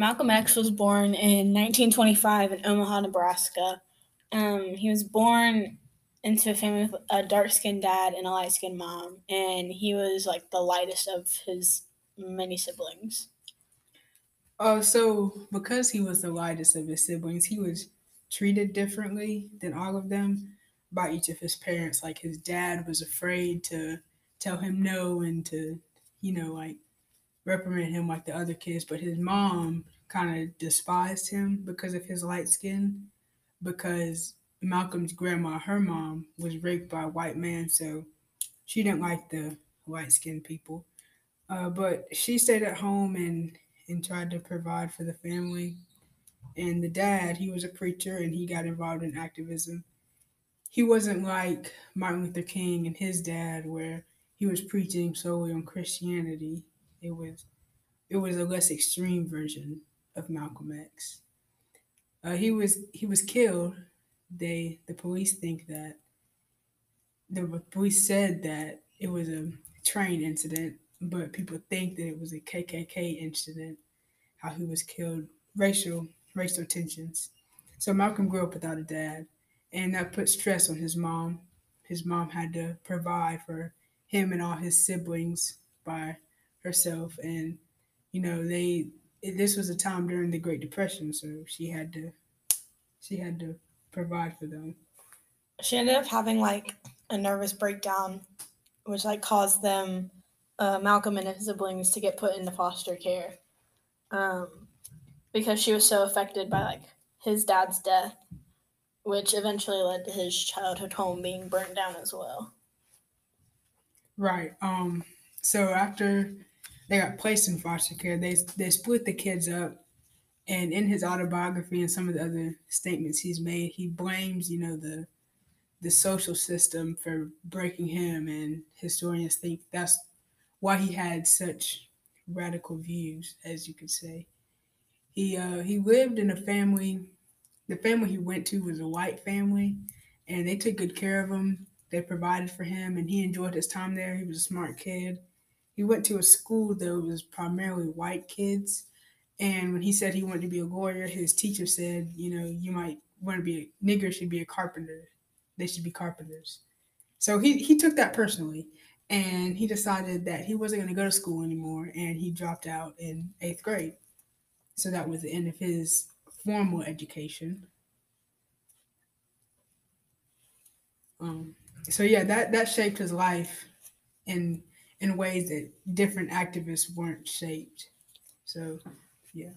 Malcolm X was born in 1925 in Omaha, Nebraska. Um, he was born into a family with a dark skinned dad and a light skinned mom, and he was like the lightest of his many siblings. Uh, so because he was the lightest of his siblings, he was treated differently than all of them by each of his parents. Like his dad was afraid to tell him no and to, you know, like reprimand him like the other kids, but his mom kind of despised him because of his light skin, because Malcolm's grandma, her mom, was raped by a white man, so she didn't like the light skinned people. Uh, but she stayed at home and, and tried to provide for the family. And the dad, he was a preacher and he got involved in activism. He wasn't like Martin Luther King and his dad, where he was preaching solely on Christianity. It was it was a less extreme version of Malcolm X. Uh, he was he was killed. They the police think that the police said that it was a train incident, but people think that it was a KKK incident. How he was killed, racial racial tensions. So Malcolm grew up without a dad, and that put stress on his mom. His mom had to provide for him and all his siblings by herself, and you know they this was a time during the Great Depression, so she had to she had to provide for them. She ended up having like a nervous breakdown, which like caused them, uh, Malcolm and his siblings, to get put into foster care, um, because she was so affected by like his dad's death, which eventually led to his childhood home being burnt down as well. Right. Um. So after they got placed in foster care. They they split the kids up, and in his autobiography and some of the other statements he's made, he blames you know the the social system for breaking him, and historians think that's why he had such radical views, as you could say. He uh, he lived in a family. The family he went to was a white family, and they took good care of him. They provided for him, and he enjoyed his time there. He was a smart kid he went to a school that was primarily white kids. And when he said he wanted to be a lawyer, his teacher said, you know, you might want to be a nigger should be a carpenter. They should be carpenters. So he, he took that personally and he decided that he wasn't going to go to school anymore and he dropped out in eighth grade. So that was the end of his formal education. Um, so yeah, that that shaped his life, and in ways that different activists weren't shaped. So, yeah.